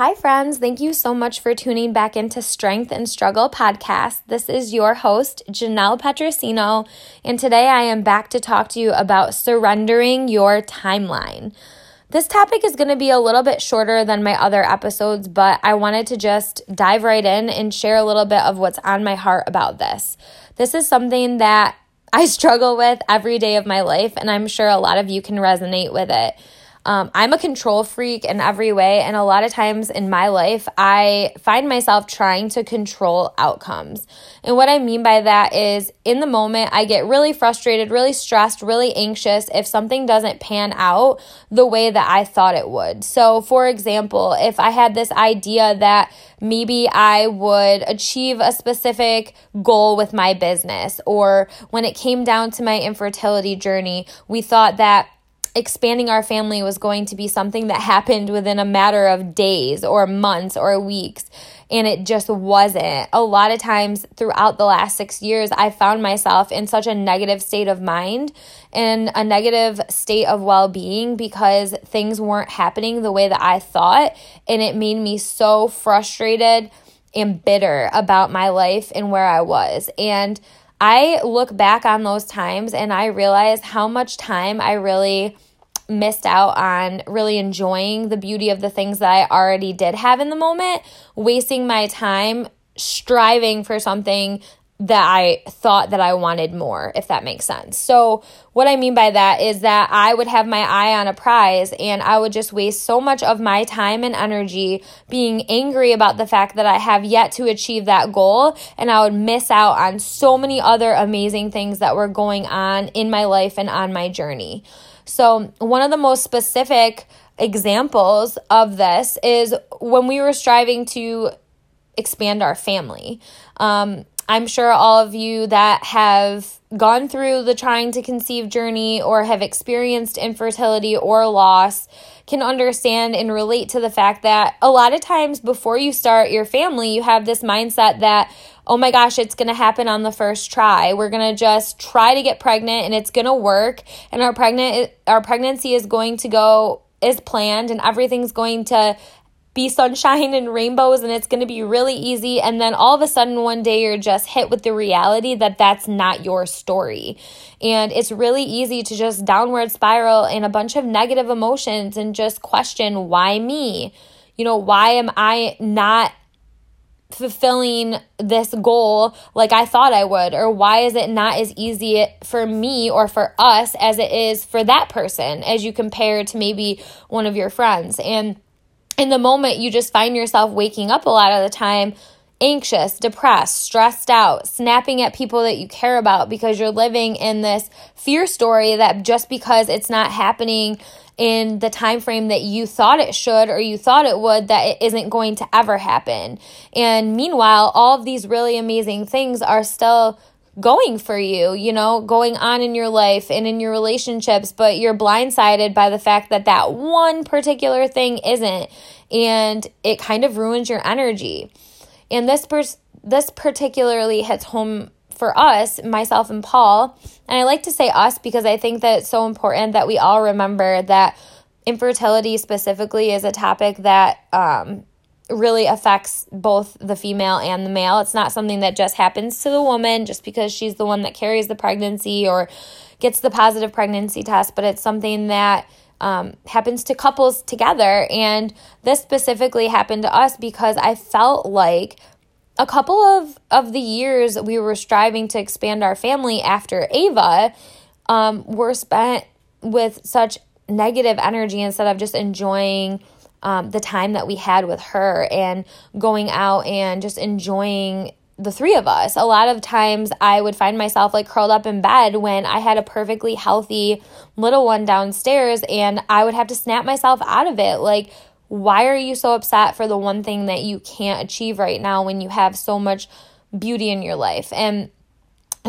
Hi, friends. Thank you so much for tuning back into Strength and Struggle podcast. This is your host, Janelle Petrosino, and today I am back to talk to you about surrendering your timeline. This topic is going to be a little bit shorter than my other episodes, but I wanted to just dive right in and share a little bit of what's on my heart about this. This is something that I struggle with every day of my life, and I'm sure a lot of you can resonate with it. Um, I'm a control freak in every way, and a lot of times in my life, I find myself trying to control outcomes. And what I mean by that is in the moment, I get really frustrated, really stressed, really anxious if something doesn't pan out the way that I thought it would. So, for example, if I had this idea that maybe I would achieve a specific goal with my business, or when it came down to my infertility journey, we thought that expanding our family was going to be something that happened within a matter of days or months or weeks. And it just wasn't. A lot of times throughout the last six years, I found myself in such a negative state of mind and a negative state of well being because things weren't happening the way that I thought. And it made me so frustrated and bitter about my life and where I was. And I look back on those times and I realize how much time I really missed out on really enjoying the beauty of the things that I already did have in the moment, wasting my time striving for something that I thought that I wanted more, if that makes sense. So, what I mean by that is that I would have my eye on a prize and I would just waste so much of my time and energy being angry about the fact that I have yet to achieve that goal. And I would miss out on so many other amazing things that were going on in my life and on my journey. So, one of the most specific examples of this is when we were striving to expand our family. Um, I'm sure all of you that have gone through the trying to conceive journey or have experienced infertility or loss can understand and relate to the fact that a lot of times before you start your family, you have this mindset that, oh my gosh, it's going to happen on the first try. We're going to just try to get pregnant and it's going to work and our pregnant our pregnancy is going to go as planned and everything's going to be sunshine and rainbows and it's going to be really easy and then all of a sudden one day you're just hit with the reality that that's not your story and it's really easy to just downward spiral in a bunch of negative emotions and just question why me you know why am i not fulfilling this goal like I thought I would? Or why is it not as easy for me or for us as it is for that person as you compare to maybe one of your friends? And in the moment, you just find yourself waking up a lot of the time anxious, depressed, stressed out, snapping at people that you care about because you're living in this fear story that just because it's not happening in the time frame that you thought it should or you thought it would that it isn't going to ever happen. And meanwhile, all of these really amazing things are still going for you, you know, going on in your life and in your relationships, but you're blindsided by the fact that that one particular thing isn't and it kind of ruins your energy. And this pers- this particularly hits home for us, myself and Paul. And I like to say us because I think that it's so important that we all remember that infertility specifically is a topic that um, really affects both the female and the male. It's not something that just happens to the woman just because she's the one that carries the pregnancy or gets the positive pregnancy test, but it's something that um, happens to couples together. And this specifically happened to us because I felt like a couple of, of the years we were striving to expand our family after Ava um, were spent with such negative energy instead of just enjoying um, the time that we had with her and going out and just enjoying the three of us. A lot of times I would find myself like curled up in bed when I had a perfectly healthy little one downstairs and I would have to snap myself out of it. Like, why are you so upset for the one thing that you can't achieve right now when you have so much beauty in your life? And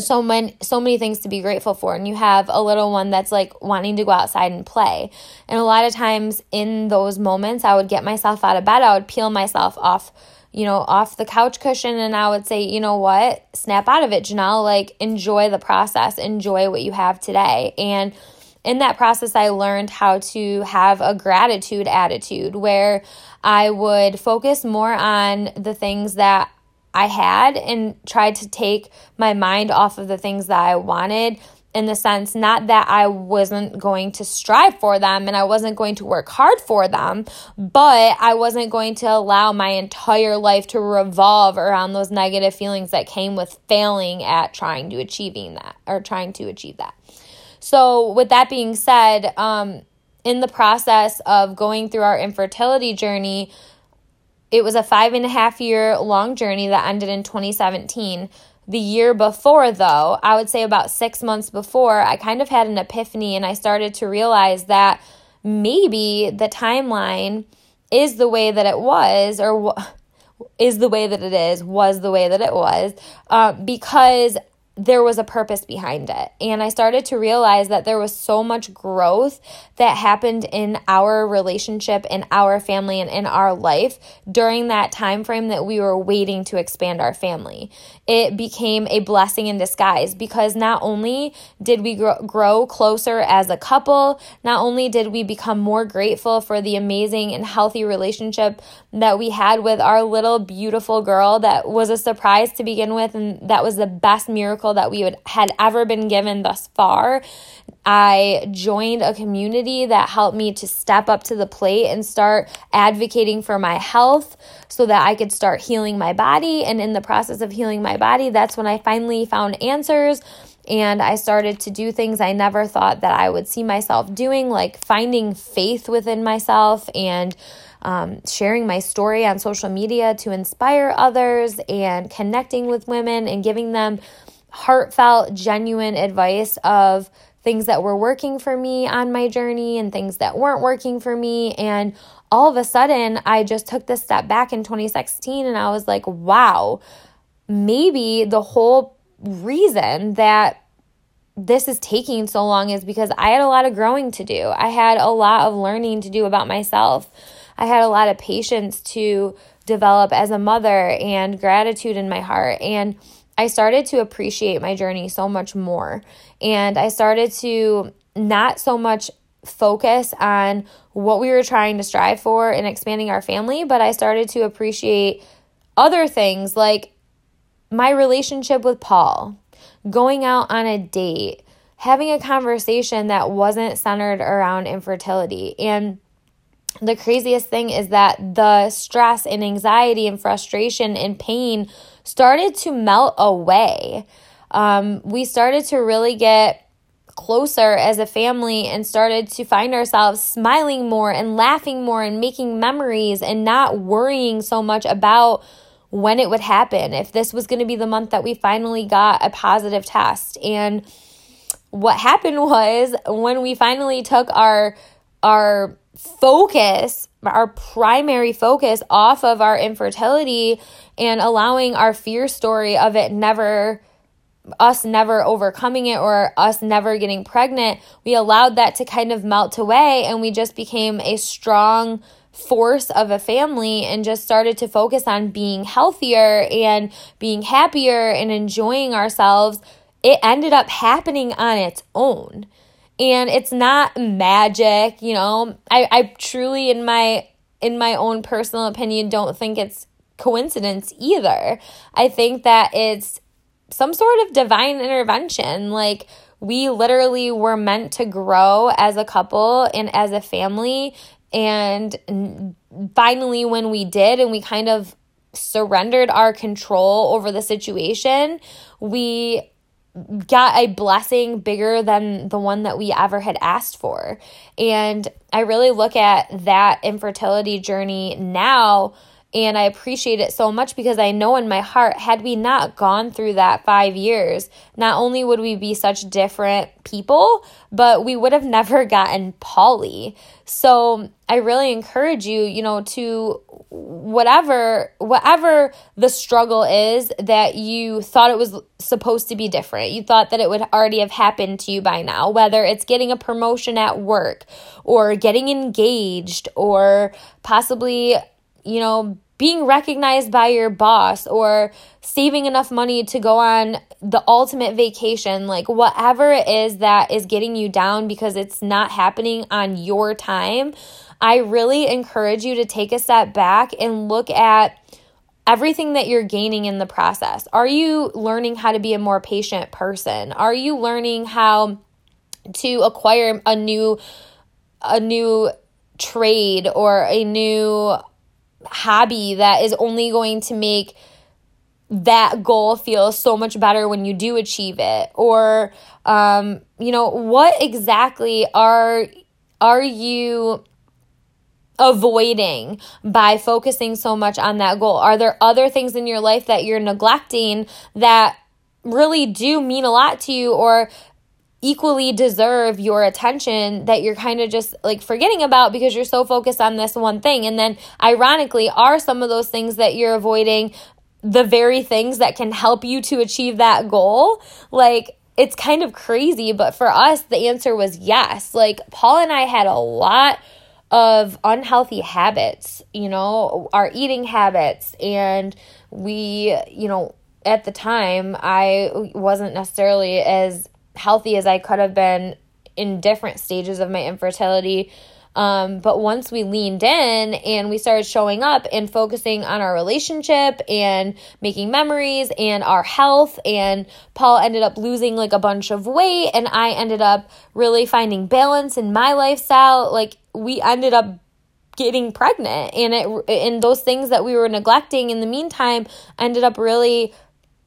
so many so many things to be grateful for. And you have a little one that's like wanting to go outside and play. And a lot of times in those moments i would get myself out of bed. I would peel myself off you know off the couch cushion. And i would say you know what? Snap out of it janelle. Like enjoy the process. Enjoy what you have today. And in that process, I learned how to have a gratitude attitude where I would focus more on the things that I had and tried to take my mind off of the things that I wanted in the sense not that I wasn't going to strive for them and I wasn't going to work hard for them, but I wasn't going to allow my entire life to revolve around those negative feelings that came with failing at trying to achieving that or trying to achieve that. So, with that being said, um, in the process of going through our infertility journey, it was a five and a half year long journey that ended in 2017. The year before, though, I would say about six months before, I kind of had an epiphany and I started to realize that maybe the timeline is the way that it was, or is the way that it is, was the way that it was, uh, because there was a purpose behind it. And I started to realize that there was so much growth that happened in our relationship, in our family, and in our life during that time frame that we were waiting to expand our family. It became a blessing in disguise because not only did we grow, grow closer as a couple, not only did we become more grateful for the amazing and healthy relationship that we had with our little beautiful girl that was a surprise to begin with, and that was the best miracle miracle that we would, had ever been given thus far. I joined a community that helped me to step up to the plate and start advocating for my health so that I could start healing my body. And in the process of healing my body, that's when I finally found answers and I started to do things I never thought that I would see myself doing, like finding faith within myself and um, sharing my story on social media to inspire others and connecting with women and giving them heartfelt, genuine advice of things that were working for me on my journey and things that weren't working for me. And all of a sudden, I just took this step back in 2016 and I was like, wow, maybe the whole reason that this is taking so long is because I had a lot of growing to do. I had a lot of learning to do about myself. I had a lot of patience to develop as a mother and gratitude in my heart. And I started to appreciate my journey so much more. And I started to not so much focus on what we were trying to strive for in expanding our family, but I started to appreciate other things like my relationship with Paul, going out on a date, having a conversation that wasn't centered around infertility. And the craziest thing is that the stress and anxiety and frustration and pain started to melt away. Um, we started to really get closer as a family and started to find ourselves smiling more and laughing more and making memories and not worrying so much about when it would happen, if this was going to be the month that we finally got a positive test. And what happened was when we finally took our our focus, our primary focus off of our infertility and allowing our fear story of it never us never overcoming it or us never getting pregnant, we allowed that to kind of melt away and we just became a strong force of a family and just started to focus on being healthier and being happier and enjoying ourselves. It ended up happening on its own and it's not magic you know. I i truly in my in my own personal opinion don't think it's coincidence either. I think that it's some sort of divine intervention. Like we literally were meant to grow as a couple and as a family. And finally when we did and we kind of surrendered our control over the situation we got a blessing bigger than the one that we ever had asked for. And I really look at that infertility journey now and I appreciate it so much because I know in my heart, had we not gone through that five years, not only would we be such different people, but we would have never gotten Polly. So I really encourage you, you know, to whatever whatever the struggle is that you thought it was supposed to be different. You thought that it would already have happened to you by now, whether it's getting a promotion at work or getting engaged or possibly, you know, being recognized by your boss or saving enough money to go on the ultimate vacation, like whatever it is that is getting you down because it's not happening on your time, I really encourage you to take a step back and look at everything that you're gaining in the process. Are you learning how to be a more patient person? Are you learning how to acquire a new a new trade or a new hobby that is only going to make that goal feel so much better when you do achieve it? Or um, you know what exactly are are you avoiding by focusing so much on that goal? Are there other things in your life that you're neglecting that really do mean a lot to you or equally deserve your attention that you're kind of just like forgetting about because you're so focused on this one thing. And then, ironically, are some of those things that you're avoiding the very things that can help you to achieve that goal? Like, it's kind of crazy, but for us, the answer was yes. Like, Paul and I had a lot of unhealthy habits, you know, our eating habits, and we, you know, at the time, I wasn't necessarily as healthy as I could have been in different stages of my infertility. Um, but once we leaned in and we started showing up and focusing on our relationship and making memories and our health, and Paul ended up losing like a bunch of weight, and I ended up really finding balance in my lifestyle. Like, we ended up getting pregnant, and it and those things that we were neglecting in the meantime ended up really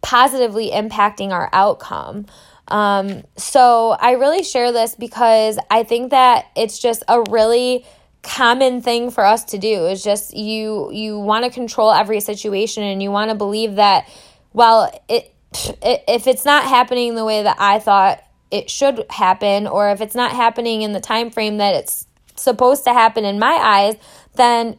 positively impacting our outcome. Um, so I really share this because I think that it's just a really common thing for us to do. Is just you you want to control every situation and you want to believe that well it, it if it's not happening the way that I thought it should happen or if it's not happening in the time frame that it's supposed to happen in my eyes then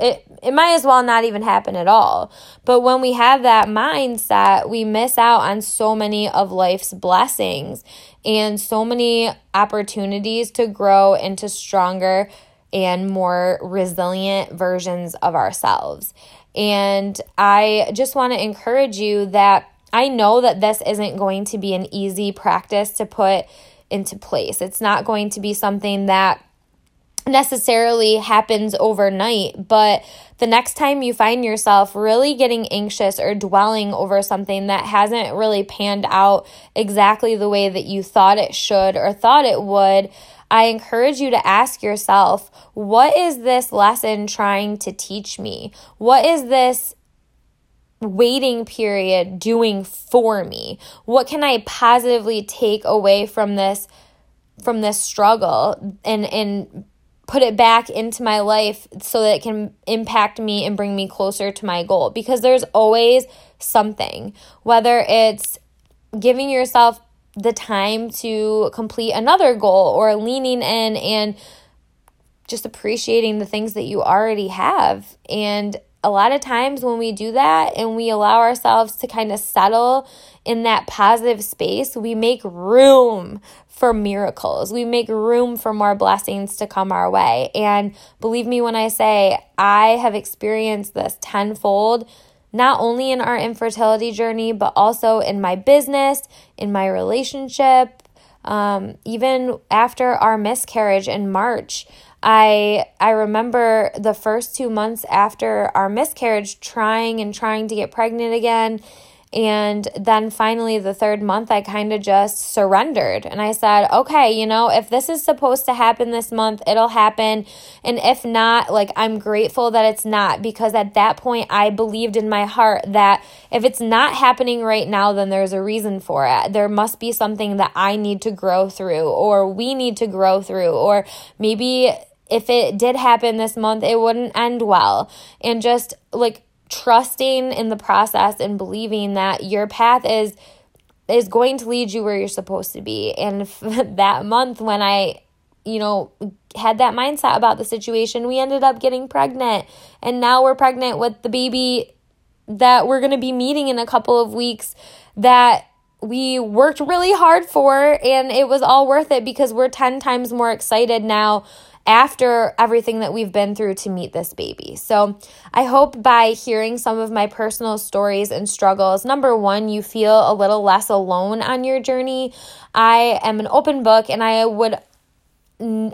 it it might as well not even happen at all. But when we have that mindset, we miss out on so many of life's blessings and so many opportunities to grow into stronger and more resilient versions of ourselves. And I just want to encourage you that I know that this isn't going to be an easy practice to put into place. It's not going to be something that necessarily happens overnight, but the next time you find yourself really getting anxious or dwelling over something that hasn't really panned out exactly the way that you thought it should or thought it would, I encourage you to ask yourself, what is this lesson trying to teach me? What is this waiting period doing for me? What can I positively take away from this from this struggle and and put it back into my life so that it can impact me and bring me closer to my goal because there's always something, whether it's giving yourself the time to complete another goal or leaning in and just appreciating the things that you already have. And a lot of times when we do that and we allow ourselves to kind of settle in that positive space, we make room for miracles. We make room for more blessings to come our way. And believe me when I say, I have experienced this tenfold, not only in our infertility journey, but also in my business, in my relationship, um, even after our miscarriage in March. I I remember the first 2 months after our miscarriage trying and trying to get pregnant again and then finally, the third month, I kind of just surrendered and I said, okay, you know, if this is supposed to happen this month, it'll happen. And if not, like, I'm grateful that it's not because at that point, I believed in my heart that if it's not happening right now, then there's a reason for it. There must be something that I need to grow through or we need to grow through, or maybe if it did happen this month, it wouldn't end well. And just like, trusting in the process and believing that your path is is going to lead you where you're supposed to be. And that month when I, you know, had that mindset about the situation, we ended up getting pregnant. And now we're pregnant with the baby that we're going to be meeting in a couple of weeks that we worked really hard for and it was all worth it because we're 10 times more excited now after everything that we've been through to meet this baby. So, I hope by hearing some of my personal stories and struggles, number one, you feel a little less alone on your journey. I am an open book and I would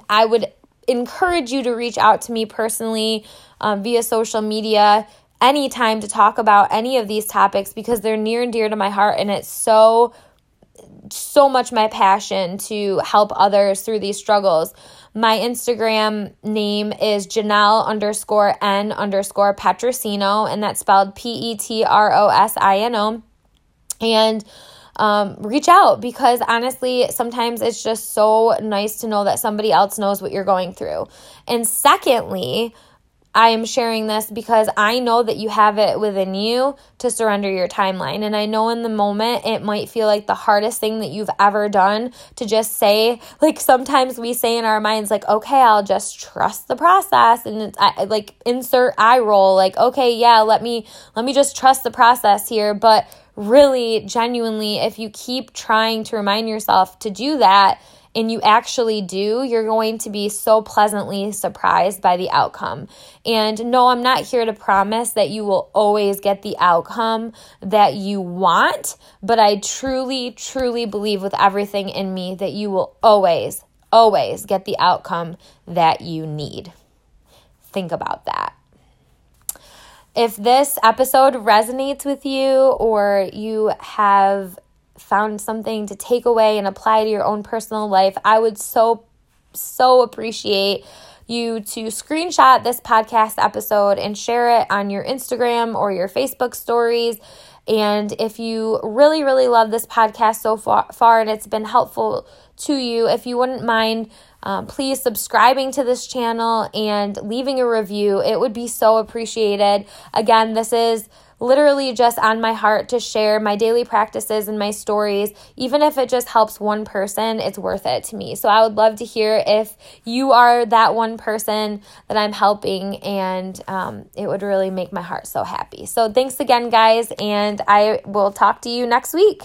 I would encourage you to reach out to me personally um, via social media anytime to talk about any of these topics because they're near and dear to my heart and it's so so much my passion to help others through these struggles. My Instagram name is Janelle underscore N underscore Petrosino, and that's spelled P E T R O S I N O. And um, reach out because honestly, sometimes it's just so nice to know that somebody else knows what you're going through. And secondly, I am sharing this because I know that you have it within you to surrender your timeline. And I know in the moment it might feel like the hardest thing that you've ever done to just say, like sometimes we say in our minds, like, okay, I'll just trust the process. And it's I, like insert eye roll, like, okay, yeah, let me, let me just trust the process here. But really, genuinely, if you keep trying to remind yourself to do that, and you actually do, you're going to be so pleasantly surprised by the outcome. And no, I'm not here to promise that you will always get the outcome that you want, but I truly, truly believe with everything in me that you will always, always get the outcome that you need. Think about that. If this episode resonates with you or you have found something to take away and apply to your own personal life, I would so, so appreciate you to screenshot this podcast episode and share it on your Instagram or your Facebook stories. And if you really, really love this podcast so far, far and it's been helpful to you, if you wouldn't mind, um, please subscribing to this channel and leaving a review. It would be so appreciated. Again, this is literally just on my heart to share my daily practices and my stories. Even if it just helps one person, it's worth it to me. So I would love to hear if you are that one person that I'm helping, and um, it would really make my heart so happy. So thanks again, guys, and I will talk to you next week.